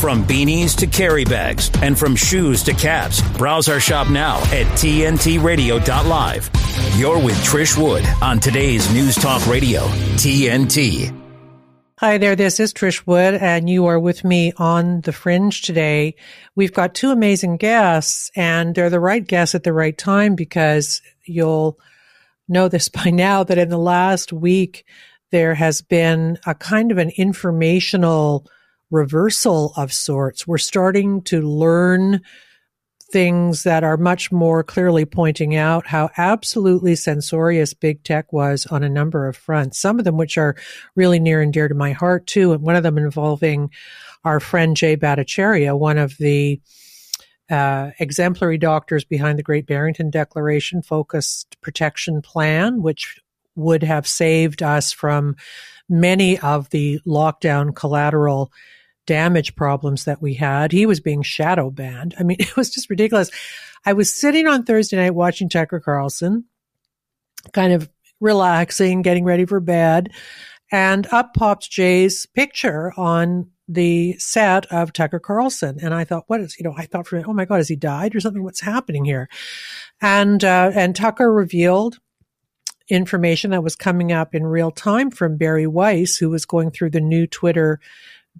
From beanies to carry bags and from shoes to caps, browse our shop now at tntradio.live. You're with Trish Wood on today's News Talk Radio, TNT. Hi there, this is Trish Wood, and you are with me on The Fringe today. We've got two amazing guests, and they're the right guests at the right time because you'll know this by now that in the last week, there has been a kind of an informational reversal of sorts. We're starting to learn things that are much more clearly pointing out how absolutely censorious big tech was on a number of fronts, some of them which are really near and dear to my heart too, and one of them involving our friend Jay Bhattacharya, one of the uh, exemplary doctors behind the Great Barrington Declaration focused protection plan, which would have saved us from many of the lockdown collateral damage problems that we had. He was being shadow banned. I mean, it was just ridiculous. I was sitting on Thursday night watching Tucker Carlson, kind of relaxing, getting ready for bed, and up pops Jay's picture on the set of Tucker Carlson. And I thought, what is, you know, I thought for, oh my God, has he died or something? What's happening here? And, uh, and Tucker revealed information that was coming up in real time from Bari Weiss, who was going through the new Twitter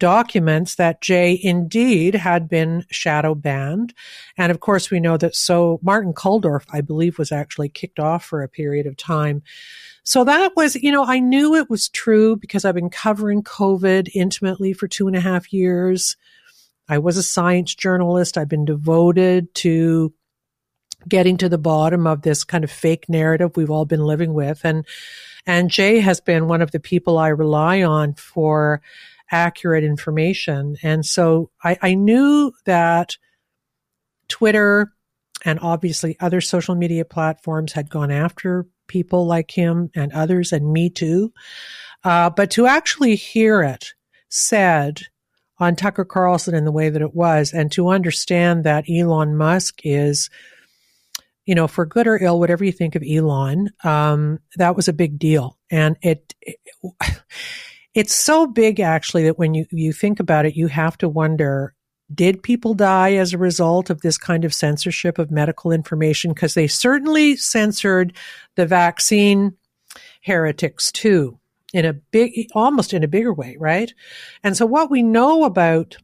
documents that Jay indeed had been shadow banned. And of course, we know that so Martin Kulldorff, I believe, was actually kicked off for a period of time. So that was, you know, I knew it was true because I've been covering COVID intimately for two and a half years. I was a science journalist. I've been devoted to getting to the bottom of this kind of fake narrative we've all been living with. And, and Jay has been one of the people I rely on for accurate information. And so I, I knew that Twitter and obviously other social media platforms had gone after people like him and others and me too. Uh, but to actually hear it said on Tucker Carlson in the way that it was and to understand that Elon Musk is you know, for good or ill, whatever you think of Elon, um, that was a big deal. And it, it, it's so big actually that when you, you think about it, you have to wonder, did people die as a result of this kind of censorship of medical information? Because they certainly censored the vaccine heretics too, in a big, almost in a bigger way, right? And so what we know about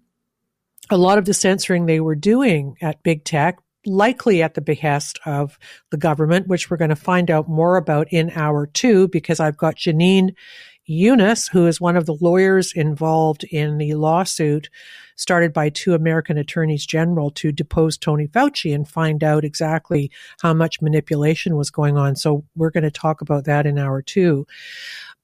a lot of the censoring they were doing at big tech likely at the behest of the government, which we're going to find out more about in hour two, because I've got Jeanine Younes, who is one of the lawyers involved in the lawsuit started by two American attorneys general to depose Tony Fauci and find out exactly how much manipulation was going on. So we're going to talk about that in hour two.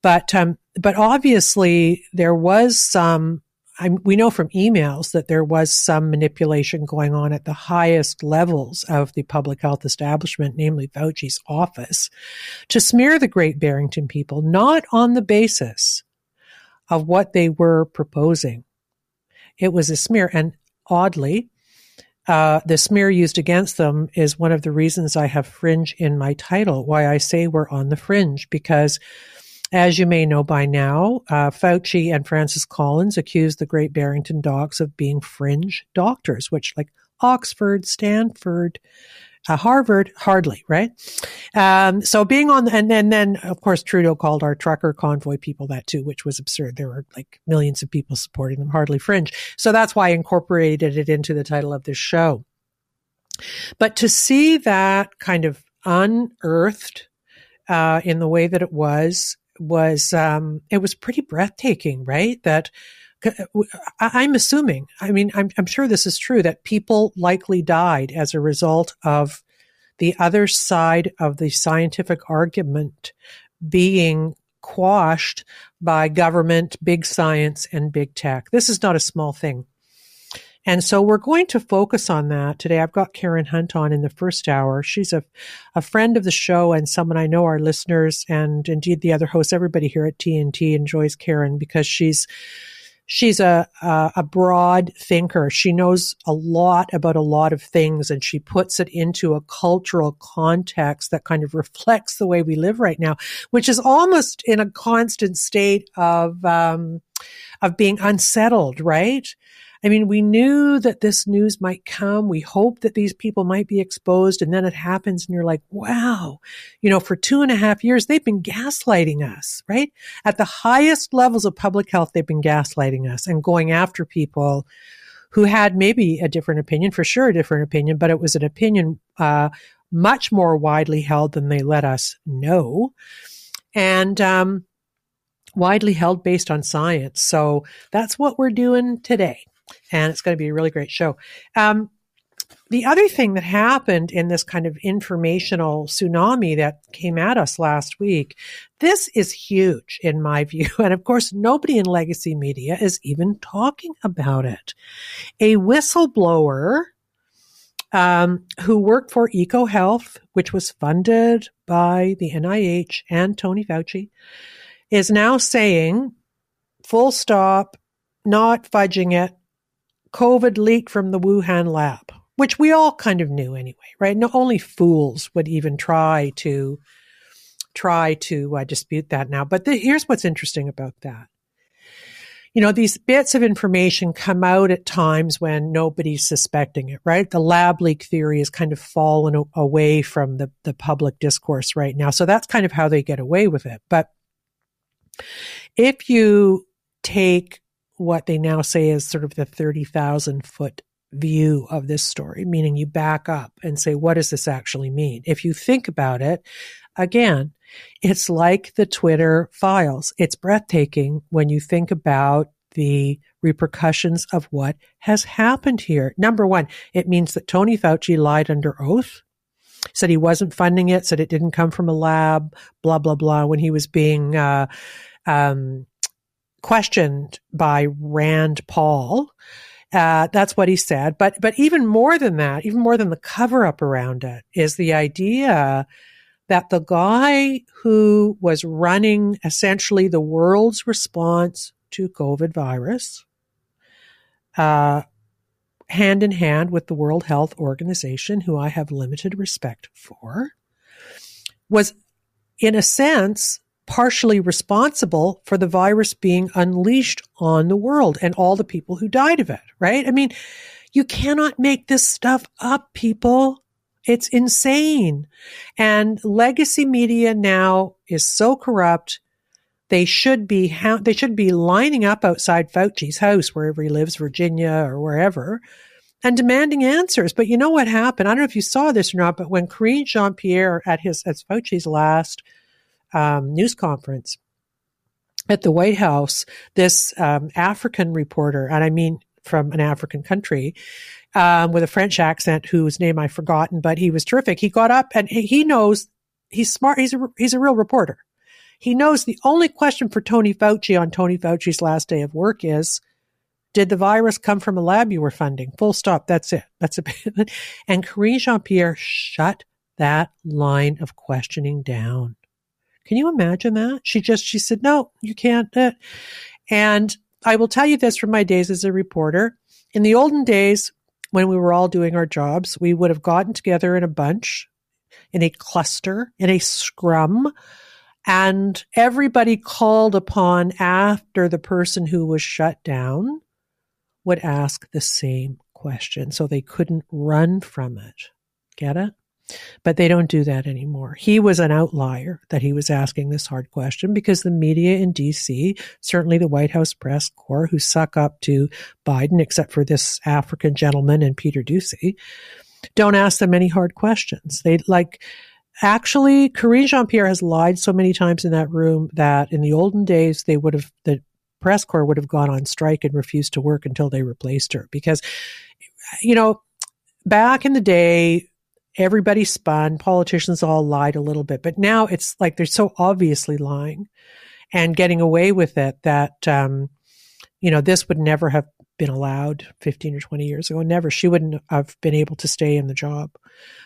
But, um, but obviously there was some I, we know from emails that there was some manipulation going on at the highest levels of the public health establishment, namely Fauci's office, to smear the Great Barrington people, not on the basis of what they were proposing. It was a smear. And oddly, uh, the smear used against them is one of the reasons I have fringe in my title, why I say we're on the fringe, because as you may know by now, uh, Fauci and Francis Collins accused the Great Barrington dogs of being fringe doctors, which like Oxford, Stanford, uh, Harvard, hardly, right? Um, so being on, and then, then of course Trudeau called our trucker convoy people that too, which was absurd. There were like millions of people supporting them, hardly fringe. So that's why I incorporated it into the title of this show. But to see that kind of unearthed uh, in the way that it was, was um, it was pretty breathtaking, right? That I'm assuming, I mean, I'm, I'm sure this is true that people likely died as a result of the other side of the scientific argument being quashed by government, big science, and big tech. This is not a small thing. And so we're going to focus on that today. I've got Karen Hunt on in the first hour. She's a, a friend of the show and someone I know our listeners and indeed the other hosts, everybody here at TNT enjoys Karen because she's she's a, a, a broad thinker. She knows a lot about a lot of things, and she puts it into a cultural context that kind of reflects the way we live right now, which is almost in a constant state of um, of being unsettled, right? I mean, we knew that this news might come. We hoped that these people might be exposed and then it happens and you're like, wow, you know, for two and a half years, they've been gaslighting us, right? At the highest levels of public health, they've been gaslighting us and going after people who had maybe a different opinion, for sure a different opinion, but it was an opinion, uh, much more widely held than they let us know. And, um, widely held based on science. So that's what we're doing today and it's going to be a really great show. Um, the other thing that happened in this kind of informational tsunami that came at us last week, this is huge in my view. And of course, nobody in legacy media is even talking about it. A whistleblower um, who worked for EcoHealth, which was funded by the NIH and Tony Fauci, is now saying, full stop, not fudging it, COVID leaked from the Wuhan lab, which we all kind of knew anyway, right? No, only fools would even try to try to uh, dispute that now. But the, here's what's interesting about that. You know, these bits of information come out at times when nobody's suspecting it, right? The lab leak theory has kind of fallen away from the, the public discourse right now. So that's kind of how they get away with it. But if you take what they now say is sort of the 30,000 foot view of this story, meaning you back up and say, what does this actually mean? If you think about it, again, it's like the Twitter files. It's breathtaking when you think about the repercussions of what has happened here. Number one, it means that Tony Fauci lied under oath, said he wasn't funding it, said it didn't come from a lab, blah, blah, blah, when he was being, uh, um, questioned by Rand Paul. Uh, that's what he said. But but even more than that, even more than the cover up around it, is the idea that the guy who was running essentially the world's response to COVID virus, uh, hand in hand with the World Health Organization, who I have limited respect for, was in a sense partially responsible for the virus being unleashed on the world and all the people who died of it, right? I mean, you cannot make this stuff up, people. It's insane. And legacy media now is so corrupt. They should be, they should be lining up outside Fauci's house, wherever he lives, Virginia or wherever, and demanding answers. But you know what happened? I don't know if you saw this or not, but when Karine Jean Pierre at his, at Fauci's last um, news conference at the White House, this um, African reporter, and I mean from an African country, um, with a French accent, whose name I've forgotten, but he was terrific. He got up and he knows he's smart. He's a he's a real reporter. He knows the only question for Tony Fauci on Tony Fauci's last day of work is, did the virus come from a lab you were funding? Full stop. That's it. That's a bit. And Karine Jean Pierre shut that line of questioning down. Can you imagine that? She just, she said, no, you can't. Uh. And I will tell you this from my days as a reporter. In the olden days, when we were all doing our jobs, we would have gotten together in a bunch, in a cluster, in a scrum, and everybody called upon after the person who was shut down would ask the same question. So they couldn't run from it. Get it? But they don't do that anymore. He was an outlier that he was asking this hard question because the media in DC, certainly the White House press corps, who suck up to Biden, except for this African gentleman and Peter Doocy, don't ask them any hard questions. They like, actually, Karine Jean Pierre has lied so many times in that room that in the olden days, they would have, the press corps would have gone on strike and refused to work until they replaced her because, you know, back in the day, everybody spun, politicians all lied a little bit, but now it's like they're so obviously lying and getting away with it that, um, you know, this would never have been allowed 15 or 20 years ago. Never. She wouldn't have been able to stay in the job.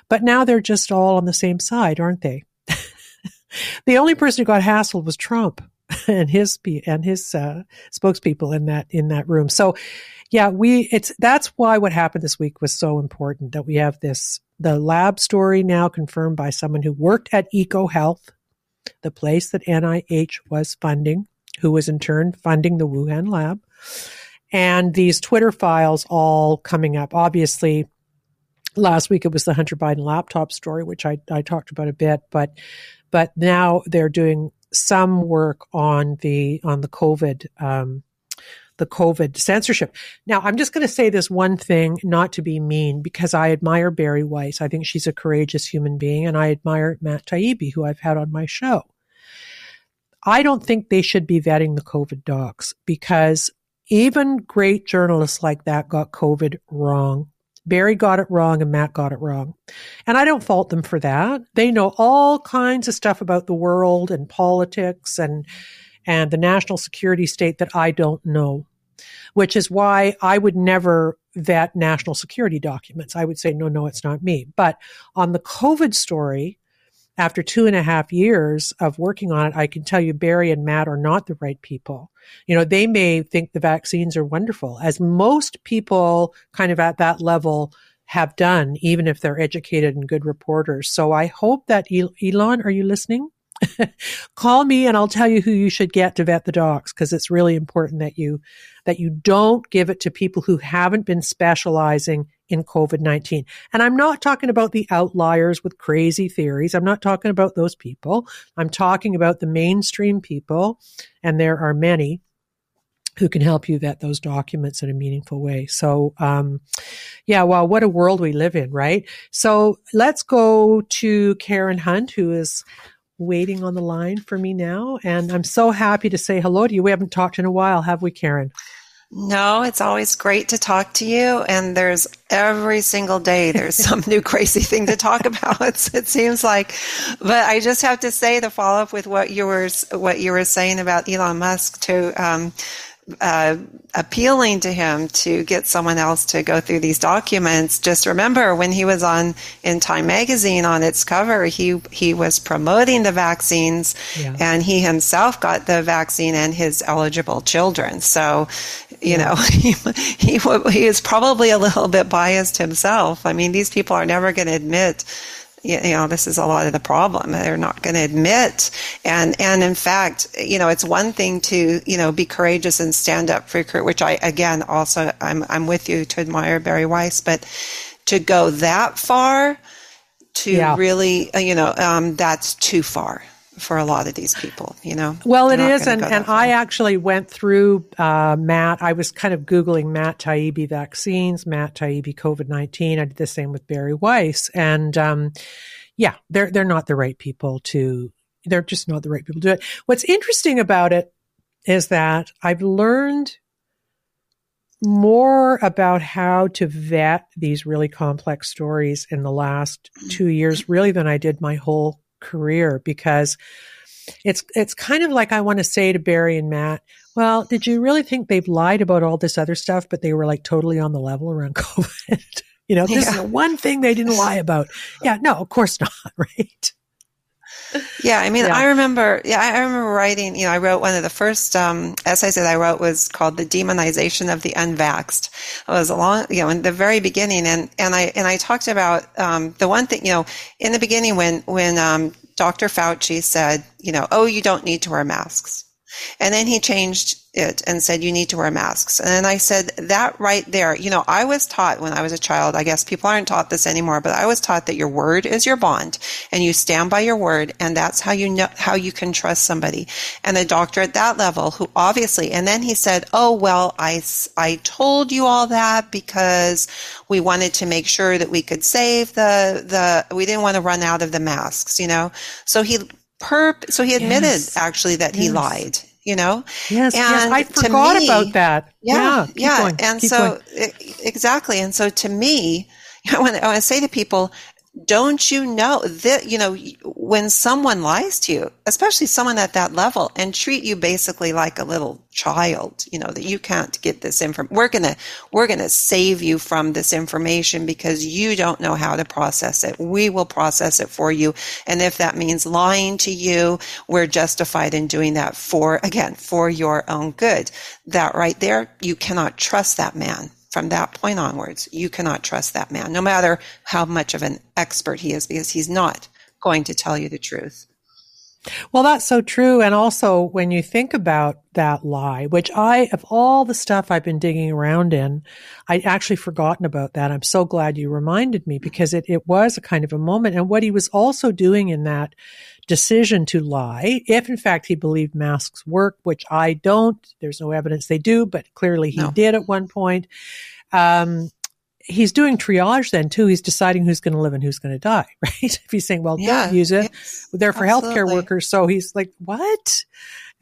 But now they're just all on the same side, aren't they? the only person who got hassled was Trump and his and his uh, spokespeople in that in that room. So, yeah, we it's that's why what happened this week was so important that we have this the lab story now confirmed by someone who worked at EcoHealth, the place that NIH was funding, who was in turn funding the Wuhan lab. and these Twitter files all coming up. Obviously, last week it was the Hunter Biden laptop story, which I, I talked about a bit, but but now they're doing some work on the on the COVID um, the COVID censorship. Now, I'm just going to say this one thing, not to be mean, because I admire Bari Weiss. I think she's a courageous human being, and I admire Matt Taibbi, who I've had on my show. I don't think they should be vetting the COVID docs because even great journalists like that got COVID wrong. Bari got it wrong and Matt got it wrong. And I don't fault them for that. They know all kinds of stuff about the world and politics and and the national security state that I don't know, which is why I would never vet national security documents. I would say, no, no, it's not me. But on the COVID story, after two and a half years of working on it, I can tell you Bari and Matt are not the right people. You know, they may think the vaccines are wonderful, as most people kind of at that level have done, even if they're educated and good reporters. So I hope that Elon, are you listening? Call me and I'll tell you who you should get to vet the docs because it's really important that you that you don't give it to people who haven't been specializing in COVID-19. And I'm not talking about the outliers with crazy theories. I'm not talking about those people. I'm talking about the mainstream people and there are many who can help you vet those documents in a meaningful way. So, um, yeah, well, what a world we live in, right? So let's go to Karen Hunt, who is waiting on the line for me now. And I'm so happy to say hello to you. We haven't talked in a while, have we, Karen? No, it's always great to talk to you. And there's every single day, there's some new crazy thing to talk about. it seems like, but I just have to say the follow up with what you were, what you were saying about Elon Musk to, um, uh, appealing to him to get someone else to go through these documents. Just remember when he was on in Time magazine on its cover, he he was promoting the vaccines, yeah. and he himself got the vaccine and his eligible children. So, you yeah. know, he, he he is probably a little bit biased himself. I mean, these people are never going to admit you know, this is a lot of the problem. They're not going to admit. And, and in fact, you know, it's one thing to, you know, be courageous and stand up for your, which I, again, also, I'm, I'm with you to admire Bari Weiss, but to go that far to yeah. really, uh, you know, um, that's too far for a lot of these people, you know. Well, it is, and, and I actually went through uh, Matt. I was kind of googling Matt Taibbi vaccines, Matt Taibbi COVID nineteen. I did the same with Bari Weiss, and um, yeah, they're they're not the right people to. They're just not the right people to do it. What's interesting about it is that I've learned more about how to vet these really complex stories in the last two years, really, than I did my whole career because it's it's kind of like I want to say to Bari and Matt, well, did you really think they've lied about all this other stuff, but they were like totally on the level around COVID? you know, this yeah. is the one thing they didn't lie about. Yeah, no, of course not, right? Yeah, I mean, yeah. I remember. Yeah, I remember writing. You know, I wrote one of the first um, essays that I wrote was called "The Demonization of the Unvaxxed." It was a long, you know, in the very beginning, and and I and I talked about um, the one thing. You know, in the beginning when when um, Dr. Fauci said, you know, oh, you don't need to wear masks, and then he changed it and said, you need to wear masks. And I said, that right there, you know, I was taught when I was a child, I guess people aren't taught this anymore, but I was taught that your word is your bond and you stand by your word. And that's how you know, how you can trust somebody. And the doctor at that level who obviously, and then he said, oh, well, I, I told you all that because we wanted to make sure that we could save the, the, we didn't want to run out of the masks, you know? So he, perp, so he admitted yes. actually that yes. he lied you know? Yes, and yes, I forgot me, about that. Yeah, yeah. yeah. Going, and so, going. exactly. And so to me, when, when I say to people, don't you know that, you know, when someone lies to you, especially someone at that level and treat you basically like a little child, you know, that you can't get this information. We're going to, we're going to save you from this information because you don't know how to process it. We will process it for you. And if that means lying to you, we're justified in doing that for, again, for your own good. That right there, you cannot trust that man from that point onwards, you cannot trust that man, no matter how much of an expert he is, because he's not going to tell you the truth. Well, that's so true. And also, when you think about that lie, which I, of all the stuff I've been digging around in, I'd actually forgotten about that. I'm so glad you reminded me because it, it was a kind of a moment. And what he was also doing in that decision to lie, if in fact he believed masks work, which I don't, there's no evidence they do, but clearly he no. did at one point. Um, he's doing triage then too. He's deciding who's going to live and who's going to die, right? if he's saying, well, yeah, don't use it. They're for absolutely. healthcare workers. So he's like, what?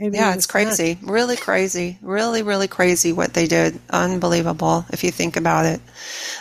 Maybe yeah, it's crazy. Not. Really crazy. Really, really crazy what they did. Unbelievable if you think about it.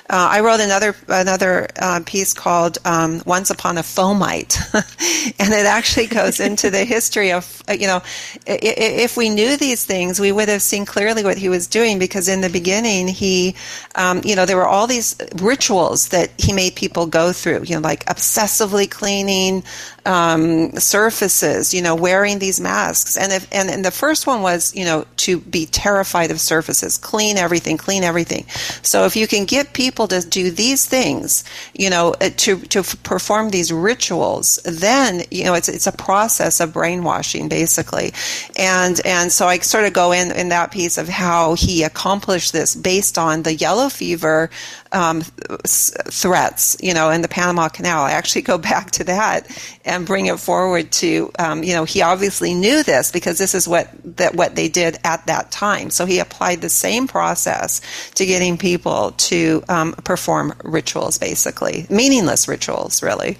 Uh, I wrote another another uh, piece called um, "Once Upon a Fomite," and it actually goes into the history of uh, you know if we knew these things, we would have seen clearly what he was doing because in the beginning he um, you know there were all these rituals that he made people go through. You know, like obsessively cleaning um, surfaces. You know, wearing these masks, and if and, and the first one was you know to be terrified of surfaces, clean everything, clean everything. So if you can get people to do these things, you know, uh, to to perform these rituals, then you know it's it's a process of brainwashing basically, and and so I sort of go in in that piece of how he accomplished this based on the yellow fever um, threats, you know, in the Panama Canal. I actually go back to that and bring it forward to, um, you know, he obviously knew this because this is what that what they did at that time. So he applied the same process to getting people to um, perform rituals, basically meaningless rituals, really.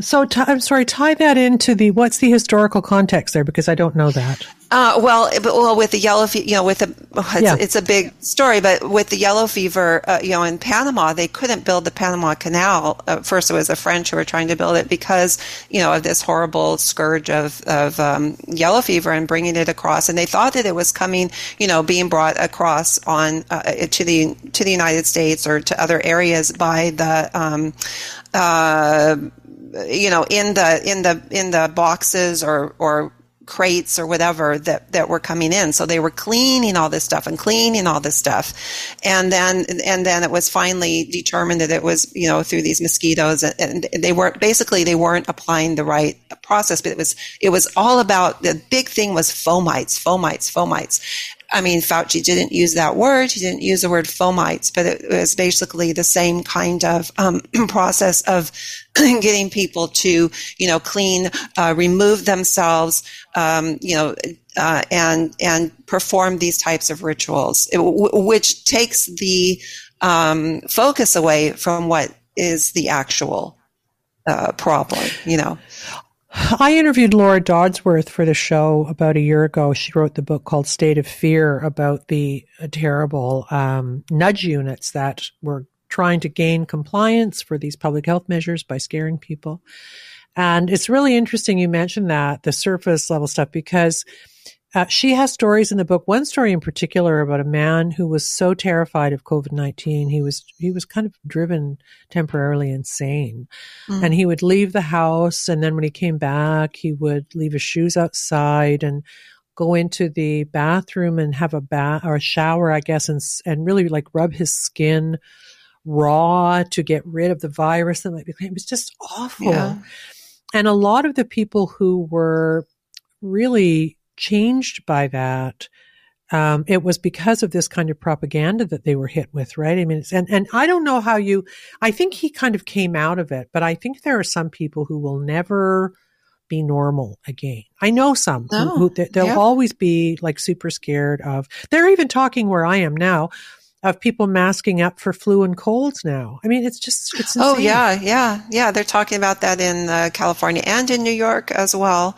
So, I'm sorry, tie that into the what's the historical context there because I don't know that. Uh, well, well, with the yellow fever, you know, with the it's, yeah. it's, a big story, but with the yellow fever, uh, you know, in Panama, they couldn't build the Panama Canal. Uh, first, it was the French who were trying to build it because you know of this horrible scourge of of um, yellow fever and bringing it across, and they thought that it was coming, you know, being brought across on uh, to the to the United States or to other areas by the um, uh, you know in the in the in the boxes or or crates or whatever that, that were coming in. So they were cleaning all this stuff and cleaning all this stuff. And then, and then it was finally determined that it was, you know, through these mosquitoes and they weren't, basically they weren't applying the right process, but it was, it was all about, the big thing was fomites, fomites, fomites. I mean, Fauci didn't use that word. He didn't use the word fomites, but it was basically the same kind of um, process of getting people to, you know, clean, uh, remove themselves, um, you know, uh, and and perform these types of rituals, which takes the um, focus away from what is the actual uh, problem. You know. I interviewed Laura Dodsworth for the show about a year ago. She wrote the book called State of Fear about the uh, terrible um, nudge units that were trying to gain compliance for these public health measures by scaring people. And it's really interesting you mentioned that, the surface level stuff, because uh, she has stories in the book. One story in particular about a man who was so terrified of COVID nineteen, he was he was kind of driven temporarily insane, mm. and he would leave the house, and then when he came back, he would leave his shoes outside and go into the bathroom and have a bath or a shower, I guess, and and really like rub his skin raw to get rid of the virus that might be. It was just awful, yeah. and a lot of the people who were really changed by that. Um, it was because of this kind of propaganda that they were hit with, right? I mean, and, and I don't know how you, I think he kind of came out of it, but I think there are some people who will never be normal again. I know some who, who they'll yeah. always be like super scared of, they're even talking where I am now of people masking up for flu and colds now. I mean, it's just, it's oh, insane. Oh, yeah, yeah, yeah. They're talking about that in uh, California and in New York as well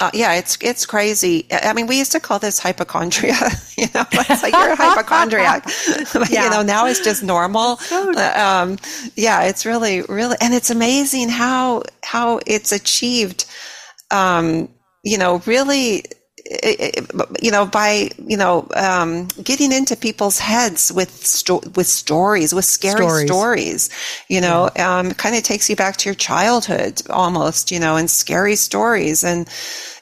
uh, yeah, it's it's crazy. I mean, we used to call this hypochondria. You know, it's like you're a hypochondriac. but, yeah. You know, now it's just normal. Uh, um, yeah, it's really, really, and it's amazing how how it's achieved. Um, you know, really you know, by you know, um, getting into people's heads with sto- with stories, with scary stories, stories you know, yeah. um, kind of takes you back to your childhood almost, you know, and scary stories and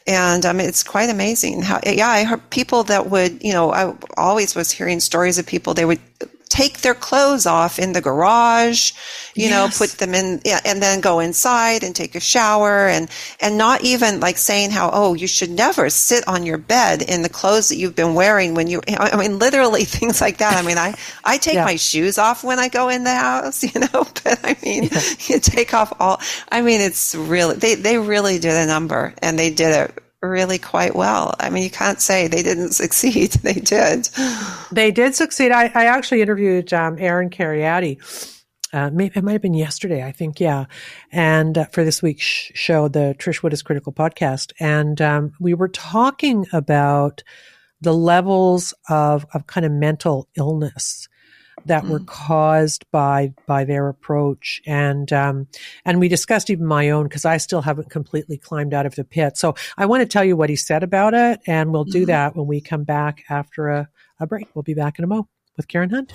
and um, it's quite amazing how yeah i heard people that would you know i always was hearing stories of people they would take their clothes off in the garage, you yes. know, put them in, yeah, and then go inside and take a shower and, and not even like saying how, oh, you should never sit on your bed in the clothes that you've been wearing when you, I mean, literally things like that. I mean, I, I take yeah. my shoes off when I go in the house, you know, but I mean, yeah. you take off all, I mean, it's really, they, they really did a number and they did it really quite well. I mean, you can't say they didn't succeed. They did. They did succeed. I, I actually interviewed um, Aaron Kheriaty. Uh, maybe it might have been yesterday, I think, yeah. And uh, for this week's show, the Trish Wood is Critical podcast, and um, we were talking about the levels of of kind of mental illness that were mm. caused by by their approach and um, and we discussed even my own because I still haven't completely climbed out of the pit. So I want to tell you what he said about it, and we'll do mm-hmm. that when we come back after a, a break. We'll be back in a mo with Karen Hunt.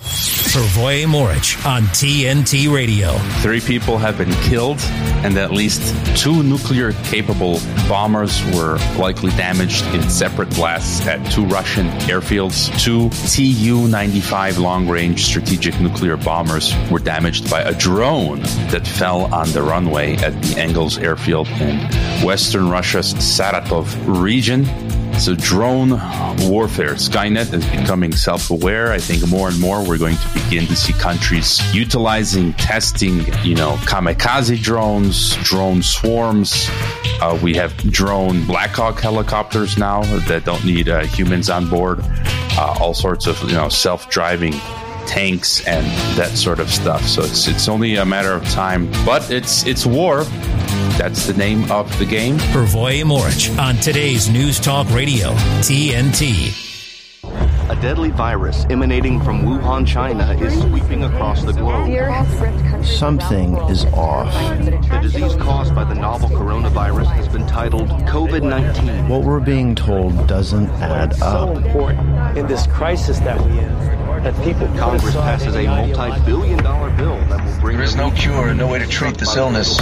Hrvoje Morich on TNT Radio. Three people have been killed, and at least two nuclear capable bombers were likely damaged in separate blasts at two Russian airfields. Two Tu 95 long range strategic nuclear bombers were damaged by a drone that fell on the runway at the Engels airfield in western Russia's Saratov region. So drone warfare. Skynet is becoming self-aware. I think more and more we're going to begin to see countries utilizing, testing, you know, kamikaze drones, drone swarms. Uh, we have drone Blackhawk helicopters now that don't need uh, humans on board. Uh, all sorts of, you know, self-driving tanks and that sort of stuff. So it's it's only a matter of time, but it's it's war. That's the name of the game. Hrvoje Morich on today's News Talk Radio, TNT. A deadly virus emanating from Wuhan, China is sweeping across the globe. Something is off. The disease caused by the novel coronavirus has been titled COVID 19. What we're being told doesn't add up. so important in this crisis that we in that people Congress passes a multi-billion dollar bill that will bring There is no cure, and no way to treat this illness.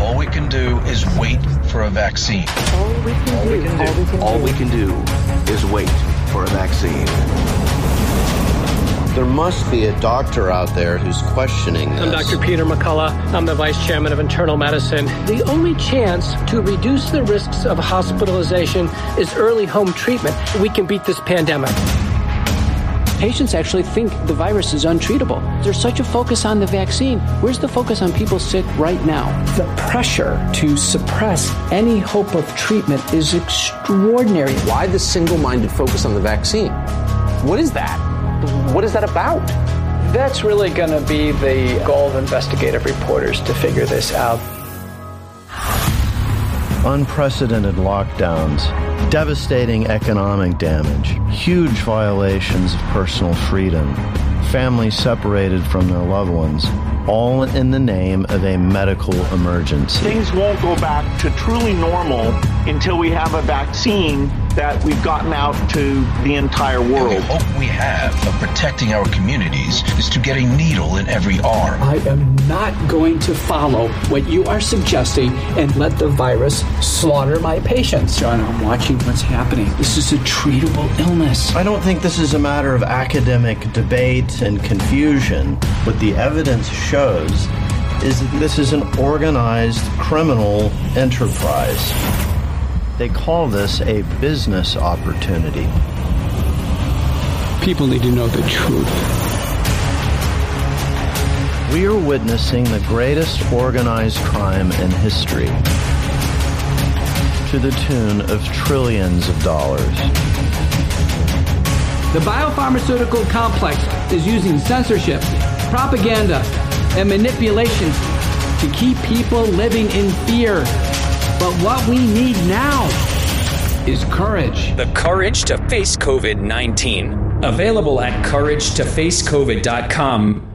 All we can do is wait for a vaccine. All we can, all do, we can do, all we can do is wait for a vaccine. There must be a doctor out there who's questioning this. I'm Dr. Peter McCullough. I'm the Vice Chairman of Internal Medicine. The only chance to reduce the risks of hospitalization is early home treatment. We can beat this pandemic patients actually think the virus is untreatable. There's such a focus on the vaccine. Where's the focus on people sick right now? The pressure to suppress any hope of treatment is extraordinary. Why the single minded focus on the vaccine? What is that? What is that about? That's really going to be the goal of investigative reporters to figure this out. Unprecedented lockdowns devastating economic damage, huge violations of personal freedom, families separated from their loved ones, all in the name of a medical emergency. Things won't go back to truly normal until we have a vaccine that we've gotten out to the entire world. The hope we have of protecting our communities is to get a needle in every arm. I am not going to follow what you are suggesting and let the virus slaughter my patients. John, I'm watching what's happening. This is a treatable illness. I don't think this is a matter of academic debate and confusion. What the evidence shows is that this is an organized criminal enterprise. They call this a business opportunity. People need to know the truth. We are witnessing the greatest organized crime in history to the tune of trillions of dollars. The biopharmaceutical complex is using censorship, propaganda, and manipulation to keep people living in fear but what we need now is courage. The courage to face COVID 19. Available at couragetofacecovid.com.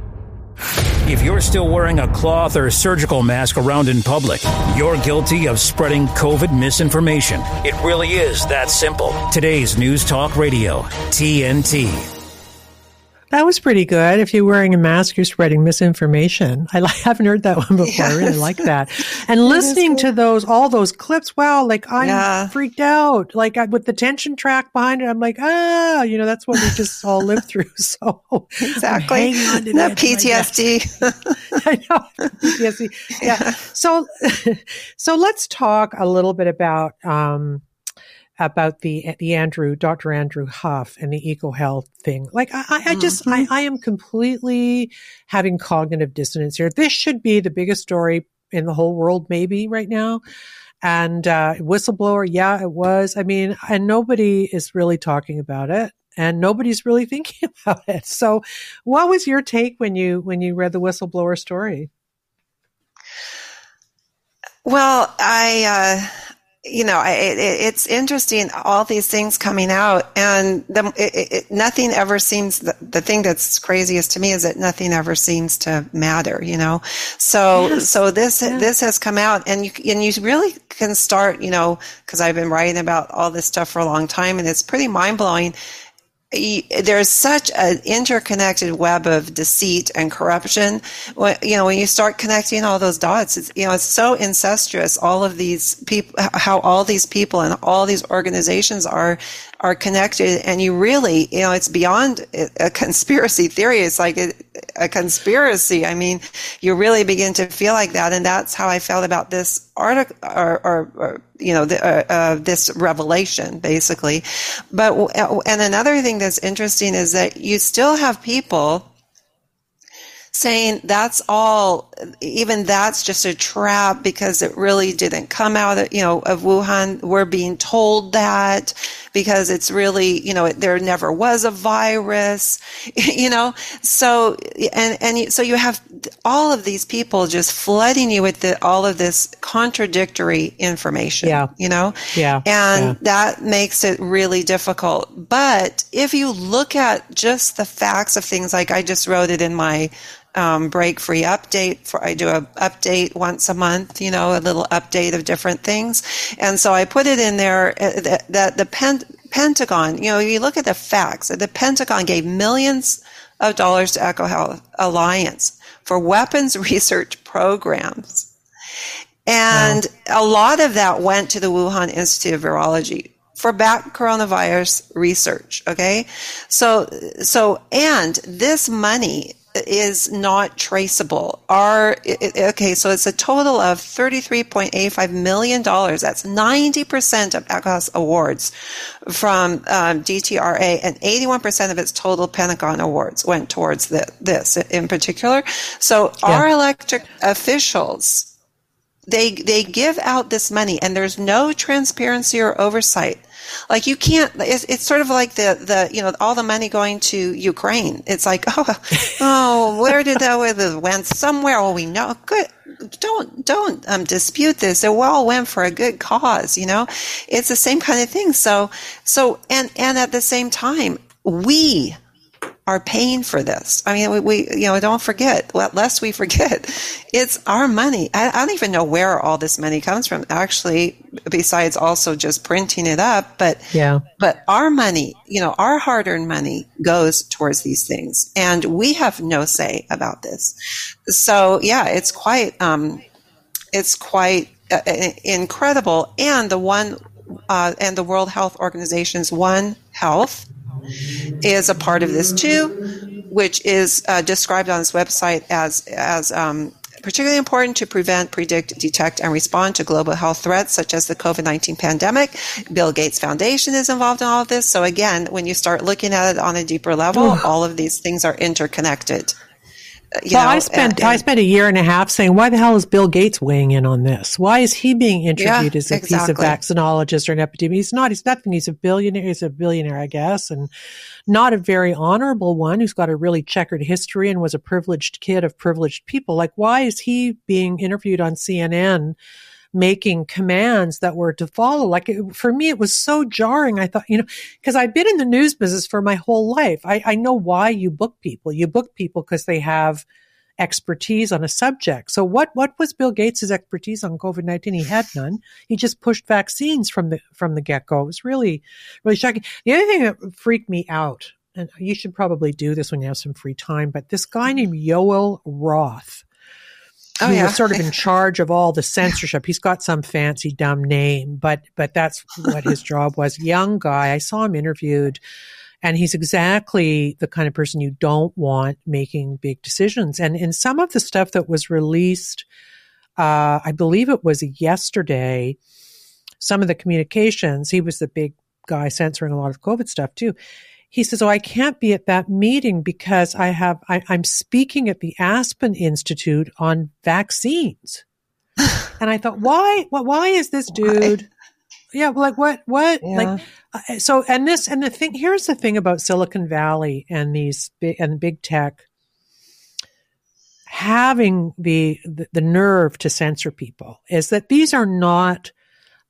If you're still wearing a cloth or surgical mask around in public, you're guilty of spreading COVID misinformation. It really is that simple. Today's News Talk Radio, TNT. That was pretty good. If you're wearing a mask, you're spreading misinformation. I haven't heard that one before. Yes. I really like that. And listening to those, all those clips, wow, like I'm yeah. freaked out. Like I, with the tension track behind it, I'm like, ah, you know, that's what we just all lived through. So exactly. The PTSD. I know. PTSD. Yeah. So, so let's talk a little bit about, um, about the the Andrew Dr. Andrew Huff and the EcoHealth thing. Like I, I just mm-hmm. I, I am completely having cognitive dissonance here. This should be the biggest story in the whole world, maybe right now. And uh, whistleblower, yeah, it was. I mean, and nobody is really talking about it, and nobody's really thinking about it. So, what was your take when you when you read the whistleblower story? Well, I. Uh you know, it, it, it's interesting all these things coming out, and the, it, nothing ever seems. The, the, thing that's craziest to me is that nothing ever seems to matter. You know, so yes. so this yeah. this has come out, and you and you really can start. You know, because I've been writing about all this stuff for a long time, and it's pretty mind blowing there's such an interconnected web of deceit and corruption. When, you know, when you start connecting all those dots, it's, you know, it's so incestuous. All of these people, how all these people and all these organizations are are connected and you really you know it's beyond a conspiracy theory. It's like a, a, conspiracy. I mean you really begin to feel like that and that's how i felt about this article or, or, or you know the, uh, uh, this revelation basically. But and another thing that's interesting is that you still have people saying that's all, even that's just a trap because it really didn't come out of, you know, of Wuhan. We're being told that because it's really, you know, it, there never was a virus, you know, so, and, and so you have all of these people just flooding you with the, all of this contradictory information, yeah. you know, yeah. And yeah. that makes it really difficult. But if you look at just the facts of things, like I just wrote it in my um, break free update for I do a update once a month, you know, a little update of different things. And so I put it in there uh, that, that the Pen- Pentagon, you know, you look at the facts, the Pentagon gave millions of dollars to EcoHealth Alliance for weapons research programs. And wow. a lot of that went to the Wuhan Institute of Virology for bat coronavirus research. Okay. So, so, and this money is not traceable. Our okay, so it's a total of thirty-three point eight-five million dollars. That's ninety percent of ECOS awards from um, DTRA, and eighty-one percent of its total Pentagon awards went towards the, this in particular. So yeah. our electric officials. They, they give out this money and there's no transparency or oversight like you can't. It's, it's sort of like the the you know all the money going to Ukraine. It's like oh oh where did that it went somewhere? Oh we know good. Don't don't um, dispute this. It all went for a good cause. You know, it's the same kind of thing. So so and and at the same time we are paying for this. I mean, we, we, you know, don't forget, lest we forget, it's our money. I, I, don't even know where all this money comes from, actually, besides also just printing it up. But, yeah, but our money, you know, our hard earned money goes towards these things. And we have no say about this. So yeah, it's quite, um, it's quite uh, incredible. And the one, uh, and the World Health Organization's One Health, is a part of this too, which is uh, described on this website as as um, particularly important to prevent, predict, detect, and respond to global health threats such as the COVID 19 pandemic. Bill Gates Foundation is involved in all of this. So, again, when you start looking at it on a deeper level, all of these things are interconnected. Uh, you well, know, I uh, spent and, and, I spent a year and a half saying, why the hell is Bill Gates weighing in on this? Why is he being interviewed yeah, as a exactly. piece of vaccinologist or an epidemiologist? He's not. He's nothing. He's a billionaire. He's a billionaire, I guess, and not a very honorable one who's got a really checkered history and was a privileged kid of privileged people. Like, why is he being interviewed on CNN? Making commands that were to follow. Like it, for me, it was so jarring. I thought, you know, because I've been in the news business for my whole life. I, I know why you book people. You book people because they have expertise on a subject. So what what was Bill Gates' expertise on COVID nineteen? He had none. He just pushed vaccines from the from the get go. It was really really shocking. The other thing that freaked me out and you should probably do this when you have some free time, but this guy named Yoel Roth, Oh, who yeah. was sort of in charge of all the censorship. He's got some fancy dumb name, but but that's what his job was. Young guy. I saw him interviewed, and he's exactly the kind of person you don't want making big decisions. And in some of the stuff that was released, uh, I believe it was yesterday. Some of the communications. He was the big guy censoring a lot of COVID stuff too he says, "Oh, I can't be at that meeting because I have I, I'm speaking at the Aspen Institute on vaccines." and I thought, why? Why, why is this dude? Yeah, like what? What? Yeah. Like uh, so? And this and the thing here's the thing about Silicon Valley and these big and big tech having the, the the nerve to censor people is that these are not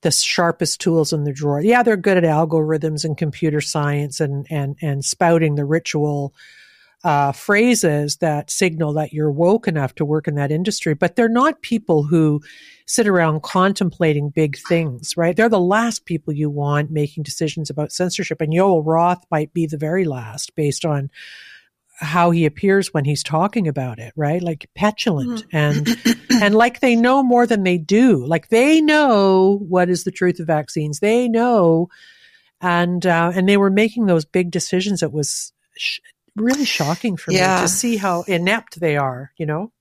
the sharpest tools in the drawer. Yeah, they're good at algorithms and computer science and and and spouting the ritual uh, phrases that signal that you're woke enough to work in that industry. But they're not people who sit around contemplating big things, right? They're the last people you want making decisions about censorship. And Yoel Roth might be the very last, based on how he appears when he's talking about it, right? Like petulant and and like they know more than they do. Like they know what is the truth of vaccines. They know, and uh, and they were making those big decisions. It was sh- really shocking for Yeah. me to see how inept they are. You know.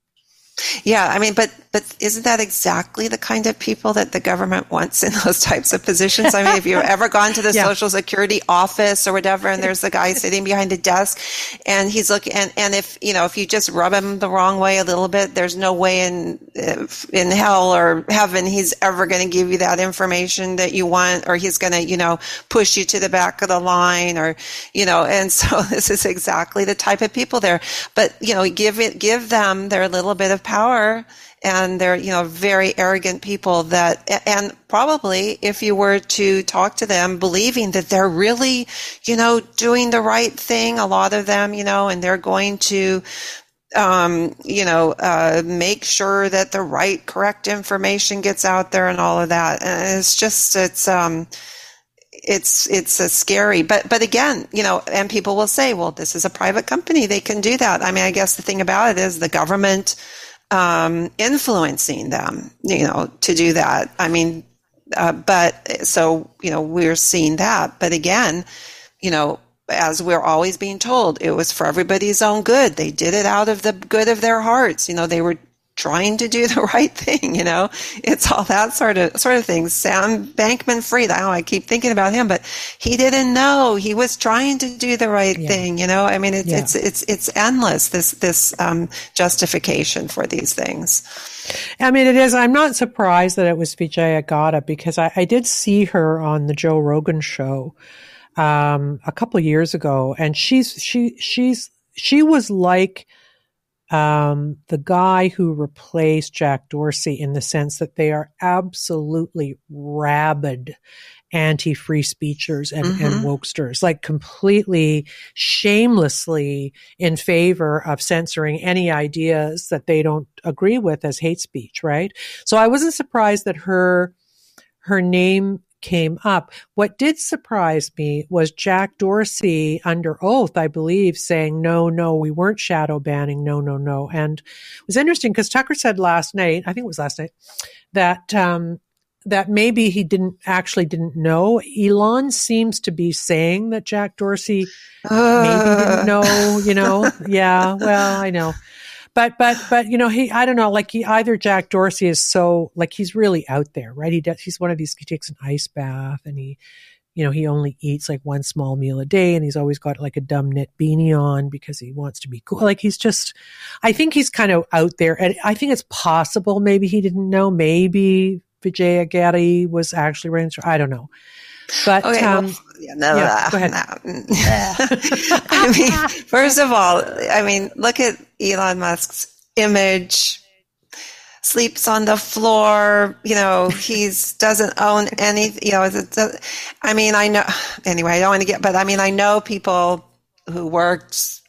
Yeah, I mean, but but isn't that exactly the kind of people that the government wants in those types of positions? I mean, if you've ever gone to the Yeah. Social Security office or whatever, and there's the guy sitting behind a desk, and he's looking, and and if you know, if you just rub him the wrong way a little bit, there's no way in uh, in hell or heaven he's ever going to give you that information that you want, or he's going to you know push you to the back of the line, or you know, and so this is exactly the type of people there. But you know, give it, give them their little bit of power and they're you know very arrogant people that and probably if you were to talk to them believing that they're really you know doing the right thing a lot of them you know and they're going to um, you know, uh, make sure that the right, correct information gets out there and all of that. And it's just, it's, um, it's it's a scary but but again you know and people will say well this is a private company they can do that i mean i guess the thing about it is the government um, influencing them you know to do that. I mean uh, but so you know we're seeing that. But again you know as we're always being told it was for everybody's own good. They did it out of the good of their hearts. You know they were trying to do the right thing you know? It's all that sort of sort of thing. Sam Bankman-Fried i know i keep thinking about him but he didn't know. He was trying to do the right thing you know? I mean it's Yeah. it's it's it's endless this this um, justification for these things. I mean, it is. I'm not surprised that it was Vijaya Gadde because I, I did see her on the Joe Rogan show um, a couple of years ago, and she's she she's she was like um, the guy who replaced Jack Dorsey in the sense that they are absolutely rabid anti-free speechers and, and Mhm. wokesters, like completely shamelessly in favor of censoring any ideas that they don't agree with as hate speech, right? So I wasn't surprised that her her name came up. What did surprise me was Jack Dorsey under oath, I believe, saying, no, no, we weren't shadow banning. No, no, no. And it was interesting because Tucker said last night, I think it was last night, that, um, that maybe he didn't actually didn't know. Elon seems to be saying that Jack Dorsey maybe didn't know, you know. Yeah, well, I know. But but but you know, he I don't know, like he either Jack Dorsey is so like he's really out there, right? He does he's one of these he takes an ice bath and he you know, he only eats like one small meal a day and he's always got like a dumb knit beanie on because he wants to be cool. Like he's just, I think he's kind of out there. And I think it's possible maybe he didn't know. Maybe Vijaya Gadde was actually running. I don't know. But, Okay, well, um, yeah, no, yeah, uh, go ahead. I mean, first of all, I mean, look at Elon Musk's image. Sleeps on the floor. You know, he's doesn't own any. You know, it's, it's, I mean, I know. Anyway, I don't want to get, but I mean, I know people who worked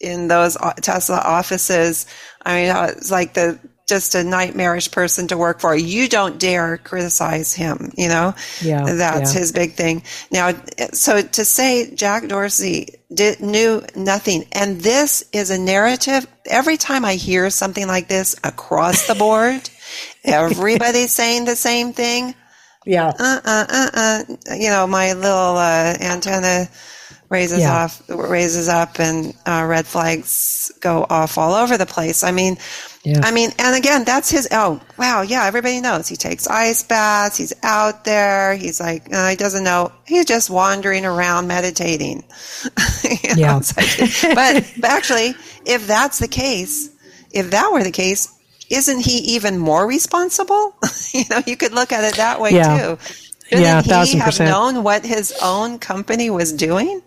in those Tesla offices. I mean, it's like the just a nightmarish person to work for. You don't dare criticize him, you know? Yeah. That's yeah. his big thing. Now, so to say Jack Dorsey did, knew nothing, and this is a narrative, every time I hear something like this across the board, everybody's saying the same thing. Yeah. Uh, uh, uh, uh. You know, my little, uh, antenna raises Yeah. off, raises up and, uh, red flags go off all over the place. I mean, Yeah. I mean, and again, that's his, oh, wow. Yeah. Everybody knows he takes ice baths. He's out there. He's like, uh, he doesn't know. He's just wandering around meditating. Yeah. like- but, but actually, if that's the case, if that were the case, isn't he even more responsible? you know, you could look at it that way Yeah. too. Couldn't Yeah, he have known what his own company was doing?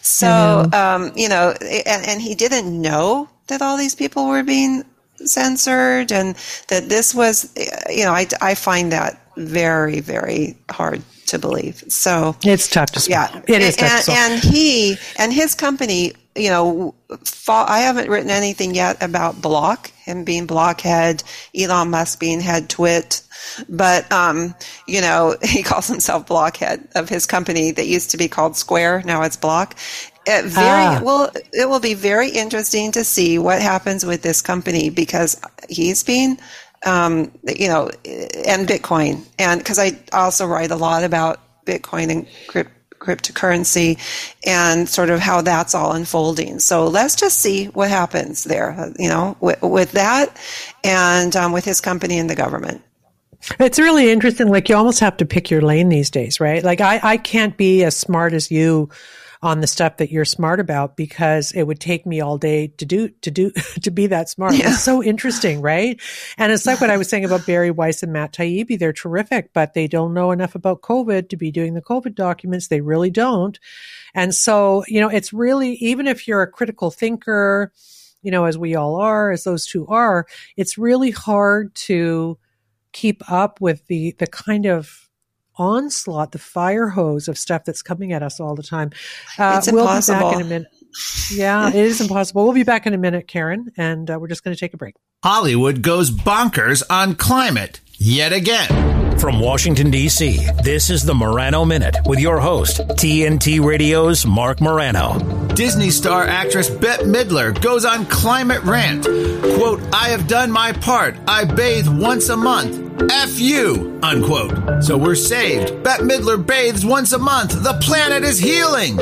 So, um, you know, and, and he didn't know that all these people were being censored and that this was, you know, I, I find that very, very hard to believe. So, It's tough to swallow. yeah, It is and, and he and his company, you know, I haven't written anything yet about Block, him being Blockhead, Elon Musk being head twit, but um, you know, he calls himself Blockhead of his company that used to be called Square, now it's Block. Uh, very Ah. well. It will be very interesting to see what happens with this company because he's been um, you know, and Bitcoin. And because I also write a lot about Bitcoin and crypt- cryptocurrency and sort of how that's all unfolding. So let's just see what happens there, you know, with, with that and um, with his company and the government. It's really interesting. Like you almost have to pick your lane these days, right? Like I, I can't be as smart as you on the stuff that you're smart about because it would take me all day to do, to do, to be that smart. Yeah. It's so interesting, right? And it's like what I was saying about Bari Weiss and Matt Taibbi. They're terrific, but they don't know enough about COVID to be doing the COVID documents. They really don't. And so, you know, it's really, even if you're a critical thinker, you know, as we all are, as those two are, it's really hard to, keep up with the the kind of onslaught, the fire hose of stuff that's coming at us all the time. Uh, It's we'll be back in a minute. Yeah, it is impossible. We'll be back in a minute, Karen, and uh, we're just going to take a break. Hollywood goes bonkers on climate yet again. From Washington, D.C., this is the Morano Minute with your host, TNT Radio's Marc Morano. Disney star actress Bette Midler goes on climate rant. Quote, I have done my part. I bathe once a month. F you, unquote. So we're saved. Bette Midler bathes once a month. The planet is healing.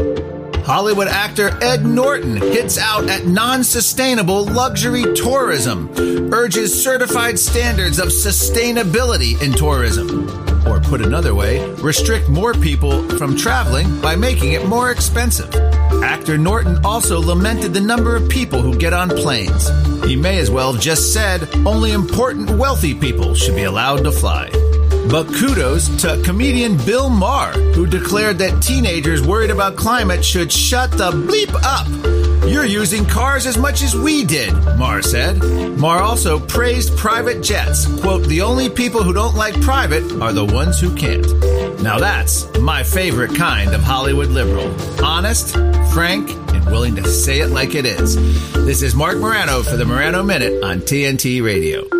Hollywood actor Ed Norton hits out at non sustainable luxury tourism, urges certified standards of sustainability in tourism. Or put another way, restrict more people from traveling by making it more expensive. Actor Norton also lamented the number of people who get on planes. He may as well have just said only important wealthy people should be allowed to fly. But kudos to comedian Bill Maher, who declared that teenagers worried about climate should shut the bleep up. You're using cars as much as we did, Maher said. Maher also praised private jets. Quote, the only people who don't like private are the ones who can't. Now that's my favorite kind of Hollywood liberal. Honest, frank, and willing to say it like it is. This is Marc Morano for the Morano Minute on TNT Radio.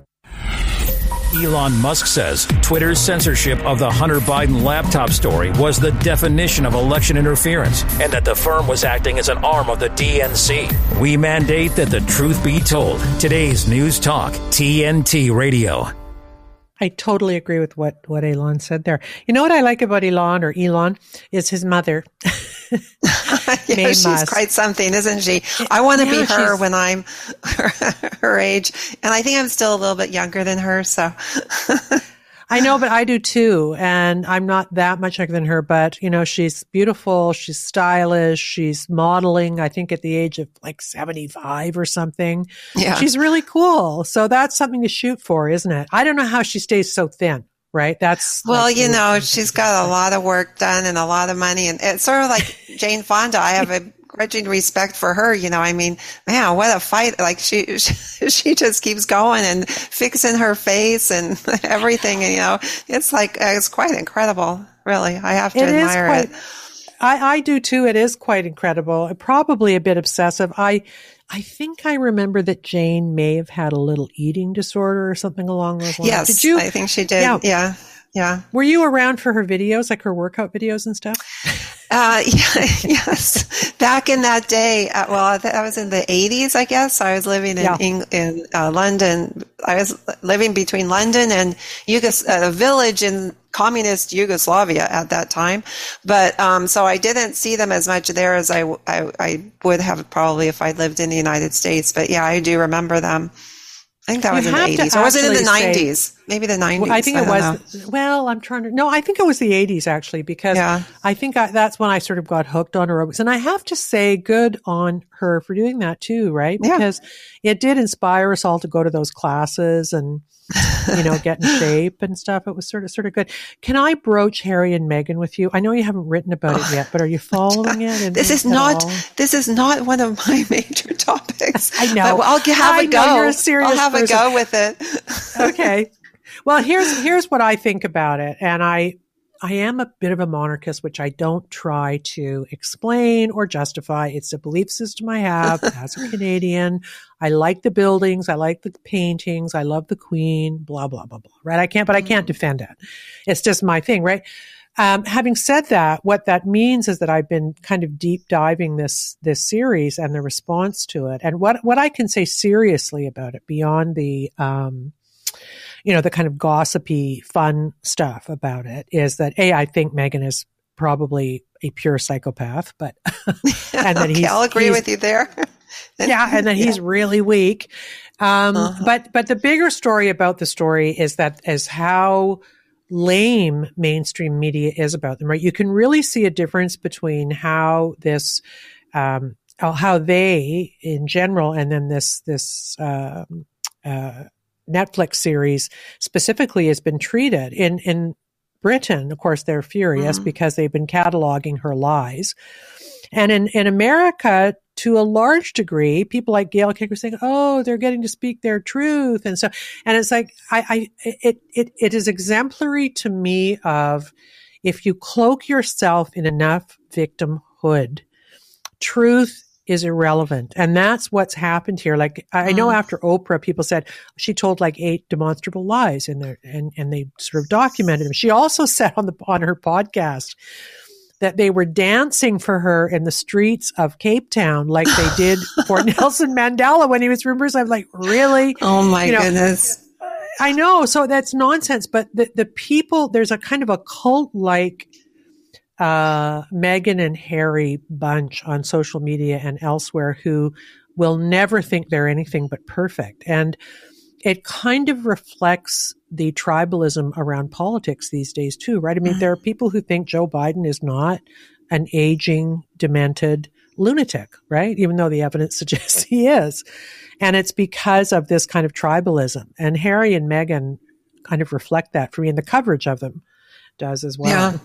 Elon Musk says Twitter's censorship of the Hunter Biden laptop story was the definition of election interference and that the firm was acting as an arm of the DNC. We mandate that the truth be told. Today's News Talk, TNT Radio. I totally agree with what, what Elon said there. You know what I like about Elon or Elon is his mother. yeah, she's Musk. quite something, isn't she? I want to Yeah, be her when I'm her, her age, and I think I'm still a little bit younger than her. So, I know, but I do too. And I'm not that much younger than her, but you know, she's beautiful. She's stylish. She's modeling, I think at the age of like 75 or something. Yeah. She's really cool. So that's something to shoot for, isn't it? I don't know how she stays so thin. Right. That's well, like, you know, she's got a lot of work done and a lot of money, and it's sort of like Jane Fonda. I have a grudging respect for her. You know, I mean, man, what a fight! Like she, she just keeps going and fixing her face and everything. And you know, it's like uh, it's quite incredible. Really, I have to It admire quite- it. I, I do too. It is quite incredible. Probably a bit obsessive. I, I think I remember that Jane may have had a little eating disorder or something along those lines. Yes, Did you? I think she did. Yeah. Yeah, yeah. Were you around for her videos, like her workout videos and stuff? Uh, yeah, yes. Back in that day, uh, well, that was in the 80s, I guess. I was living in Yeah. Eng- in uh, London. I was living between London and Yugos- uh, a village in communist Yugoslavia at that time. But um, so I didn't see them as much there as I, w- I, I would have probably if I lived in the United States. But yeah, I do remember them. I think that You was in the 80s. Or was it in the actually say- 90s? Maybe the 90s. Well, I think it don't know. was. Well, I'm trying to. No, I think it was the 80s actually, because Yeah. I think I, that's when I sort of got hooked on aerobics, and I have to say, good on her for doing that too, right? Yeah. Because it did inspire us all to go to those classes and you know get in shape and stuff. It was sort of sort of good. Can I broach Harry and Meghan with you? I know you haven't written about it yet, but are you following it? This is not. all? This is not one of my major topics. I know. But I'll have I a know go. you're a serious I'll have person. a go with it. okay. Well, here's here's what I think about it, and I I am a bit of a monarchist, which I don't try to explain or justify. It's a belief system I have as a Canadian. I like the buildings, I like the paintings, I love the Queen, blah blah blah blah. Right? I can't, but I can't defend it. It's just my thing, right? Um, having said that, what that means is that I've been kind of deep diving this this series and the response to it, and what what I can say seriously about it beyond the um, you know the kind of gossipy, fun stuff about it is that a I think Meghan is probably a pure psychopath, but and that okay, he's I'll agree with you there. yeah, and then he's really weak. Um, Uh-huh. But but the bigger story about the story is that is how lame mainstream media is about them. Right, you can really see a difference between how this. Um, how- how they in general and then this this um, uh, Netflix series specifically has been treated in in Britain of course they're furious Mhm. because they've been cataloging her lies and in, in America, to a large degree, people like Gail Kicker saying, "Oh, they're getting to speak their truth," and so, and it's like, I, I, it, it, it is exemplary to me of if you cloak yourself in enough victimhood, truth is irrelevant, and that's what's happened here. Like I know Mm. after Oprah, people said she told like eight demonstrable lies, in there, and and they sort of documented them. She also said on the on her podcast that they were dancing for her in the streets of Cape Town like they did for Nelson Mandela when he was reversed. I'm like, really? Oh my You know, goodness. I know. So that's nonsense. But the, the people, there's a kind of a cult like uh, Meghan and Harry bunch on social media and elsewhere who will never think they're anything but perfect. And it kind of reflects the tribalism around politics these days too, right? I mean, there are people who think Joe Biden is not an aging, demented lunatic, right? Even though the evidence suggests he is. And it's because of this kind of tribalism. And Harry and Meghan kind of reflect that for me, and the coverage of them does as well. Yeah.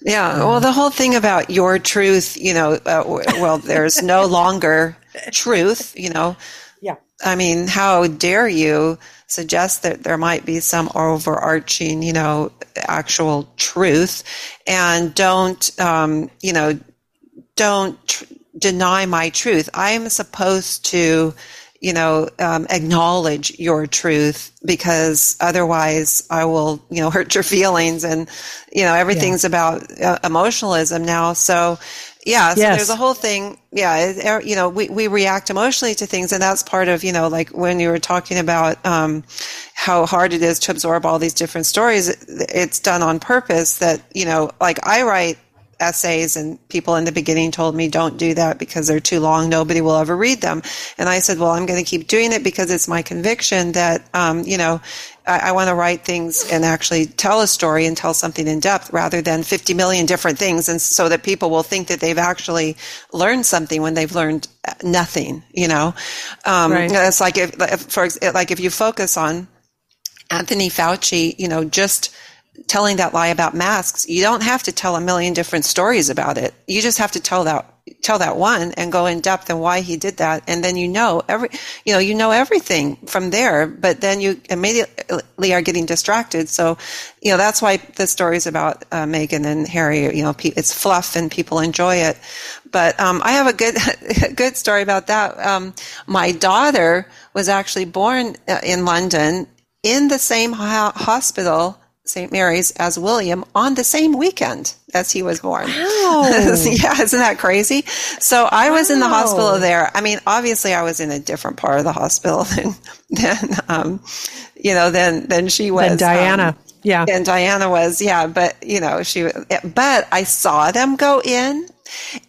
Yeah. Well, the whole thing about your truth, you know, uh, well, there's no longer truth, you know. Yeah. I mean, how dare you suggest that there might be some overarching, you know, actual truth and don't, um, you know, don't tr- deny my truth. I am supposed to, you know, um, acknowledge your truth because otherwise I will, you know, hurt your feelings and, you know, everything's about uh, emotionalism now. So, yeah, so Yes. there's a whole thing. Yeah, er, you know, we, we react emotionally to things, and that's part of, you know, like when you were talking about um, how hard it is to absorb all these different stories. it- It's done on purpose. That you know, like I write essays and people in the beginning told me don't do that because they're too long. Nobody will ever read them. And i said well i'm going to keep doing it because it's my conviction that um, you know I, I want to write things and actually tell a story and tell something in depth rather than 50 million different things and so that people will think that they've actually learned something when they've learned nothing you know? Um, Right. it's like if, if for like if you focus on Anthony Fauci, you know, just telling that lie about masks, you don't have to tell a million different stories about it. You just have to tell that tell that one and go in depth and why he did that. And then you know every you know you know everything from there but then you immediately are getting distracted. So you know that's why the stories about uh, Meghan and Harry you know it's fluff and people enjoy it. But um, I have a good good story about that. Um, my daughter was actually born uh, in London in the same ho- hospital, St. Mary's, as William on the same weekend as he was born. Wow. yeah, isn't that crazy? So I was in the hospital there. I mean, obviously, I was in a different part of the hospital than than um, you know than than she was. Than Diana. Um, Yeah. and Diana was, yeah, but you know, she, but I saw them go in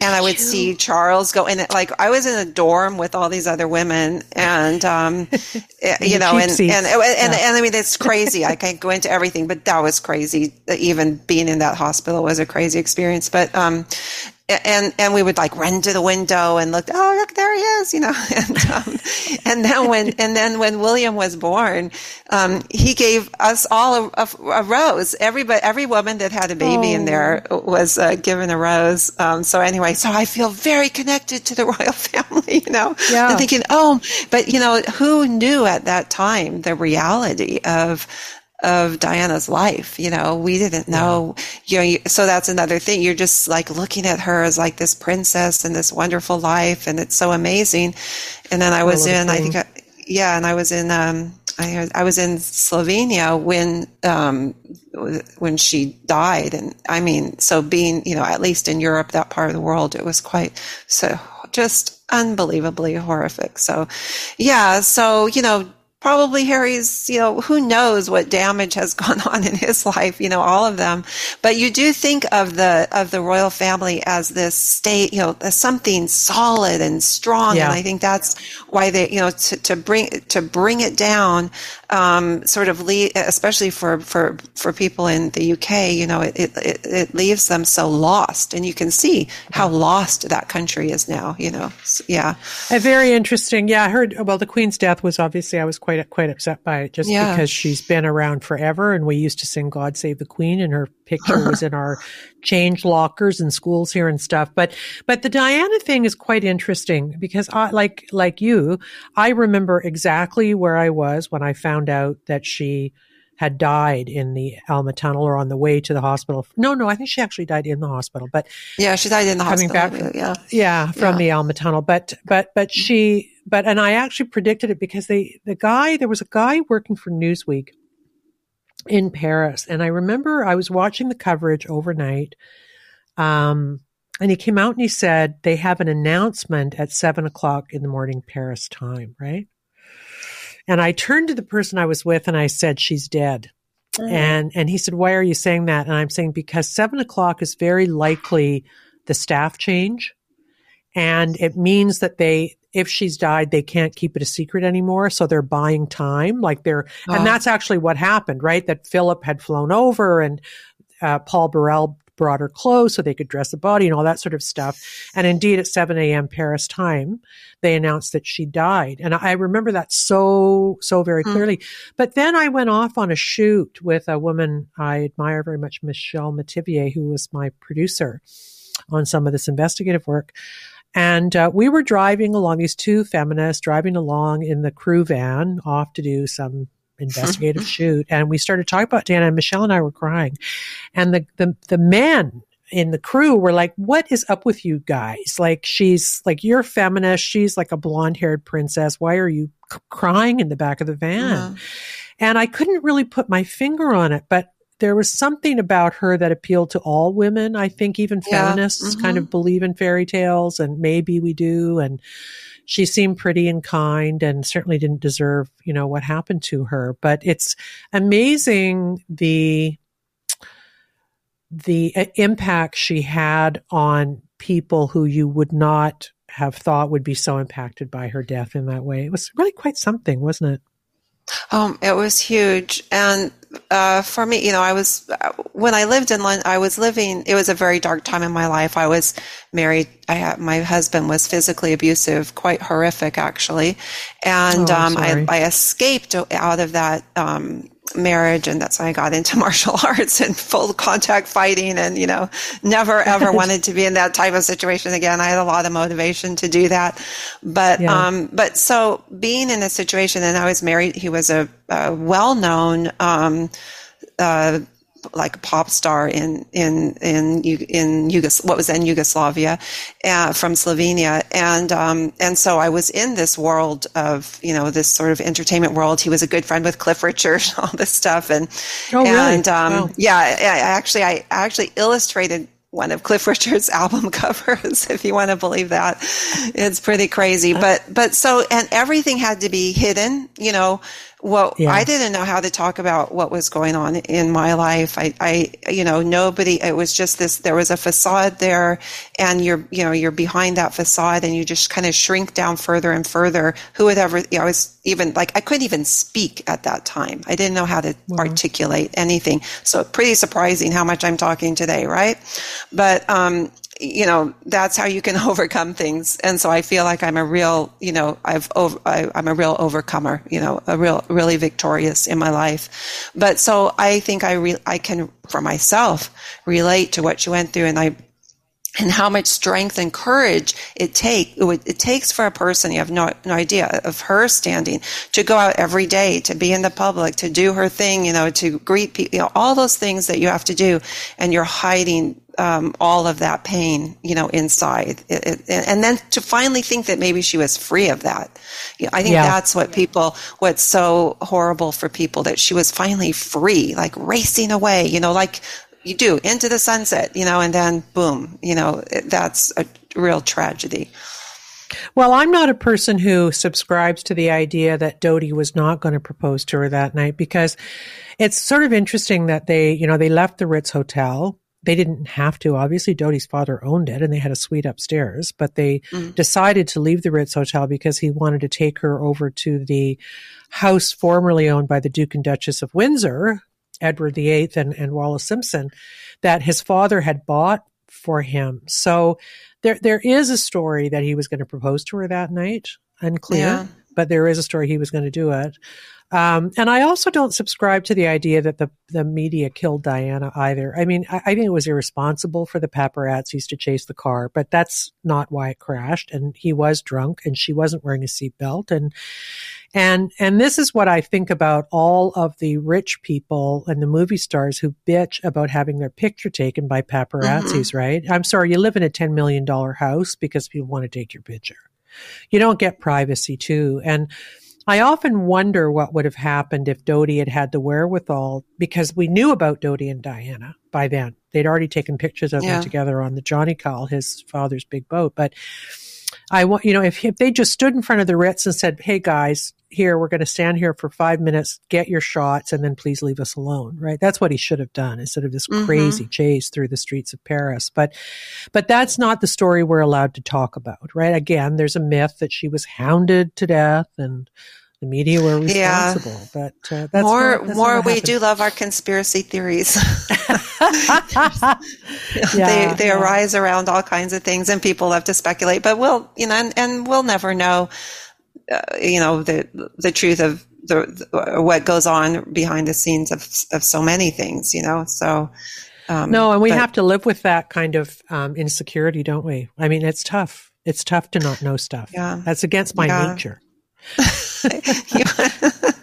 and I would see Charles go in. Like I was in a dorm with all these other women and, um, eh, you know, and, and, and, and, Yeah. I mean, it's crazy. I can't go into everything, but that was crazy. Even being in that hospital was a crazy experience. But, um, and and we would like run to the window and look. Oh, look, there he is, you know. And um, and then when and then when William was born, um, he gave us all a, a, a rose. Everybody, every woman that had a baby in there was uh, given a rose. Um, so anyway, so I feel very connected to the royal family, you know. Yeah. And thinking, oh, but you know, who knew at that time the reality of of Diana's life. You know, we didn't know, you know, so that's another thing. You're just like looking at her as like this princess and this wonderful life. And it's so amazing. And then I was little in, I think, I, yeah, and I was in, um, I, I was in Slovenia when, um, when she died. And I mean, so being, you know, at least in Europe, that part of the world, it was quite so just unbelievably horrific. So, yeah, so, you know, probably Harry's, you know, who knows what damage has gone on in his life, you know, all of them. But you do think of the, of the royal family as this state, you know, as something solid and strong. Yeah. And I think that's why they, you know, to, to bring, to bring it down, um, sort of lead, especially for, for, for people in the UK, you know, it, it, it leaves them so lost. And you can see how lost that country is now, you know. So, yeah. A very interesting. Yeah, I heard. Well, the Queen's death was obviously I was quite quite upset by it, just Yeah. because she's been around forever, and we used to sing "God Save the Queen," and her picture was in our change lockers in schools here and stuff. But but the Diana thing is quite interesting because I like like you, I remember exactly where I was when I found out that she had died in the Alma Tunnel or on the way to the hospital. No, no, I think she actually died in the hospital. But Yeah, she died in the coming hospital. back, yeah. yeah, from Yeah. the Alma Tunnel. But but but she but and I actually predicted it because they the guy there was a guy working for Newsweek in Paris, and I remember I was watching the coverage overnight. Um, and he came out and he said they have an announcement at seven o'clock in the morning Paris time, right? And I turned to the person I was with and I said, "She's dead." And and he said, "Why are you saying that?" And I'm saying because seven o'clock is very likely the staff change, and it means that they, if she's died, they can't keep it a secret anymore. So they're buying time, like they're, Oh. and that's actually what happened, right? That Philip had flown over and uh, Paul Burrell brought her clothes so they could dress the body and all that sort of stuff. And indeed, at 7 a.m. Paris time, they announced that she died. And I remember that so, so very Hmm. clearly. But then I went off on a shoot with a woman I admire very much, Michelle Mativier, who was my producer on some of this investigative work. And uh, we were driving along, these two feminists driving along in the crew van off to do some investigative shoot. And we started talking about Diana and Michelle and I were crying. And the, the, the men in the crew were like, what is up with you guys? Like, she's like, you're feminist. She's like a blonde haired princess. Why are you c- crying in the back of the van? And I couldn't really put my finger on it, but there was something about her that appealed to all women. I think even Yeah. feminists kind Mhm. of believe in fairy tales and maybe we do. And she seemed pretty and kind and certainly didn't deserve, you know, what happened to her. But it's amazing the, the uh, impact she had on people who you would not have thought would be so impacted by her death in that way. It was really quite something, wasn't it? Um, it was huge, and uh, for me, you know, I was when I lived in London. I was living. It was a very dark time in my life. I was married. I had, my husband was physically abusive, quite horrific, actually, and Oh, um, I. I escaped out of that um, marriage, and that's when I got into martial arts and full contact fighting, and you know, never ever wanted to be in that type of situation again. I had a lot of motivation to do that, but Yeah. um, but so being in a situation, and I was married. He was a, a well-known. Um, uh, like a pop star in in in in Yugos- what was then Yugoslavia, uh, from Slovenia, and um, and so I was in this world of you know this sort of entertainment world. He was a good friend with Cliff Richard, all this stuff, and Oh, really? and um, Wow. yeah, I, I actually I actually illustrated one of Cliff Richard's album covers, if you want to believe that. It's pretty crazy. But, but so, and everything had to be hidden, you know, well, Yeah. I didn't know how to talk about what was going on in my life. I, I, you know, nobody, it was just this, there was a facade there and you're, you know, you're behind that facade and you just kind of shrink down further and further. Who would ever, you know, I was even like, I couldn't even speak at that time. I didn't know how to articulate anything. So pretty surprising how much I'm talking today, right? But, um, you know that's how you can overcome things. And so i feel like i'm a real you know i've over, I, i'm a real overcomer you know a real really victorious in my life. But so i think i re- i can for myself relate to what you went through. And i and how much strength and courage it take it, would, it takes for a person you have no, no idea of her standing to go out every day to be in the public to do her thing you know to greet people you know all those things that you have to do and you're hiding um, all of that pain you know inside it, it, and then to finally think that maybe she was free of that i think Yeah. that's what people what's so horrible for people that she was finally free like racing away you know like you do into the sunset, you know, and then boom, you know, that's a real tragedy. Well, I'm not a person who subscribes to the idea that Dodi was not going to propose to her that night because it's sort of interesting that they, you know, they left the Ritz Hotel. They didn't have to. Obviously, Dodi's father owned it and they had a suite upstairs, but they mm-hmm. decided to leave the Ritz Hotel because he wanted to take her over to the house formerly owned by the Duke and Duchess of Windsor, Edward VIII and, and Wallis Simpson, that his father had bought for him. So there there is a story that he was going to propose to her that night. Unclear, Yeah. but there is a story he was going to do it. Um, and I also don't subscribe to the idea that the, the media killed Diana either. I mean, I, I think it was irresponsible for the paparazzis to chase the car, but that's not why it crashed. And he was drunk and she wasn't wearing a seatbelt. And, and, and this is what I think about all of the rich people and the movie stars who bitch about having their picture taken by mm-hmm. paparazzis, right? I'm sorry, you live in a $10 million house because people want to take your picture. You don't get privacy too. And I often wonder what would have happened if Dodi had had the wherewithal because we knew about Dodi and Diana by then. They'd already taken pictures of Yeah. them together on the Jonikal, his father's big boat. But I want, you know, if, if they just stood in front of the Ritz and said, Hey guys, here, we're going to stand here for five minutes, get your shots, and then please leave us alone, right? That's what he should have done instead of this Mhm. crazy chase through the streets of Paris. But, but that's not the story we're allowed to talk about, right? Again, there's a myth that she was hounded to death and the media were Yeah. responsible. But uh, that's more, not, that's more. what We do love our conspiracy theories. Yeah, they they yeah. arise around all kinds of things, and people love to speculate. But we'll, you know, and, and we'll never know, uh, you know, the the truth of the, the what goes on behind the scenes of of so many things. You know, so. Um, no, and we but- have to live with that kind of um, insecurity, don't we? I mean, it's tough. It's tough to not know stuff. Yeah. That's against my Yeah. nature.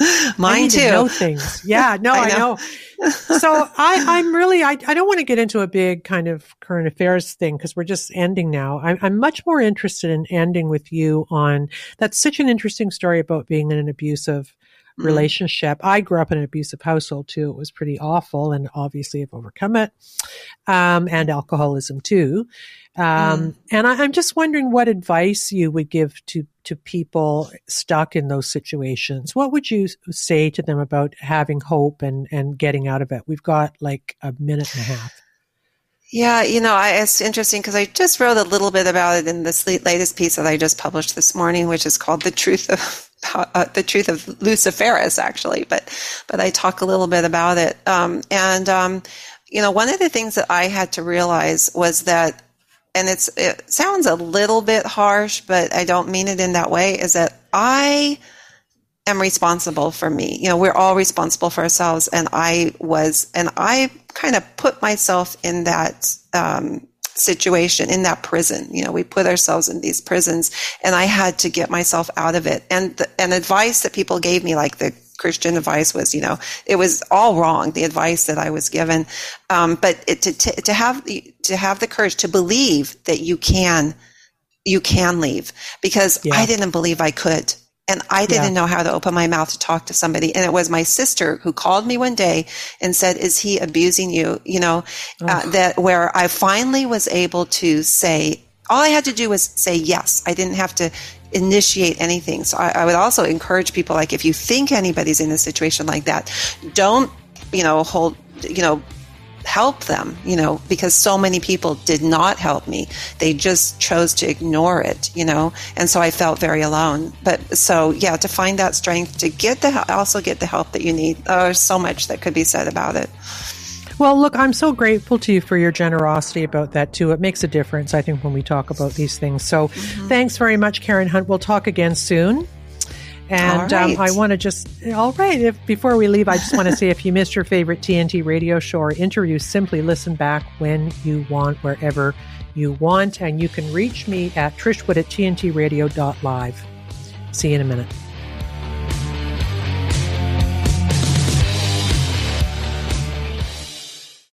I Mine too. to know things. Yeah, no, I I know. know. so I, I'm really, I, I don't want to get into a big kind of current affairs thing because we're just ending now. I'm, I'm much more interested in ending with you on that's such an interesting story about being in an abusive mm-hmm. relationship. I grew up in an abusive household too. It was pretty awful and obviously I've overcome it. Um, and alcoholism too. Um, mm. and I, I'm just wondering what advice you would give to, to people stuck in those situations. What would you say to them about having hope and, and getting out of it? We've got like a minute and a half. Yeah, you know, I, it's interesting because I just wrote a little bit about it in this latest piece that I just published this morning, which is called "The Truth of uh, the Truth of Luciferus," actually. But but I talk a little bit about it, um, and um, you know, one of the things that I had to realize was that, and it's it sounds a little bit harsh, but I don't mean it in that way. Is that I am responsible for me. You know, we're all responsible for ourselves, and I was, and I kind of put myself in that um, situation, in that prison. You know, we put ourselves in these prisons, and I had to get myself out of it. And the, and advice that people gave me, like the Christian advice was, you know, it was all wrong. The advice that I was given, um, but it, to, to to have to have the courage to believe that you can you can leave because yeah. I didn't believe I could. And I didn't yeah. know how to open my mouth to talk to somebody. And it was my sister who called me one day and said, is he abusing you? You know, uh, that where I finally was able to say, all I had to do was say yes. I didn't have to initiate anything. So I, I would also encourage people, like, if you think anybody's in a situation like that, don't, you know, hold, you know, help them, you know, because so many people did not help me. They just chose to ignore it, you know, and so I felt very alone. But so, yeah, to find that strength to get the, also get the help that you need. Oh, there's so much that could be said about it. Well, look, I'm so grateful to you for your generosity about that too. It makes a difference, I think, when we talk about these things. So, mm-hmm. thanks very much, Karen Hunt. We'll talk again soon. And um, I want to just, all right, if before we leave, I just want to say if you missed your favorite TNT radio show or interview, simply listen back when you want, wherever you want. And you can reach me at trishwood at tntradio.live. See you in a minute.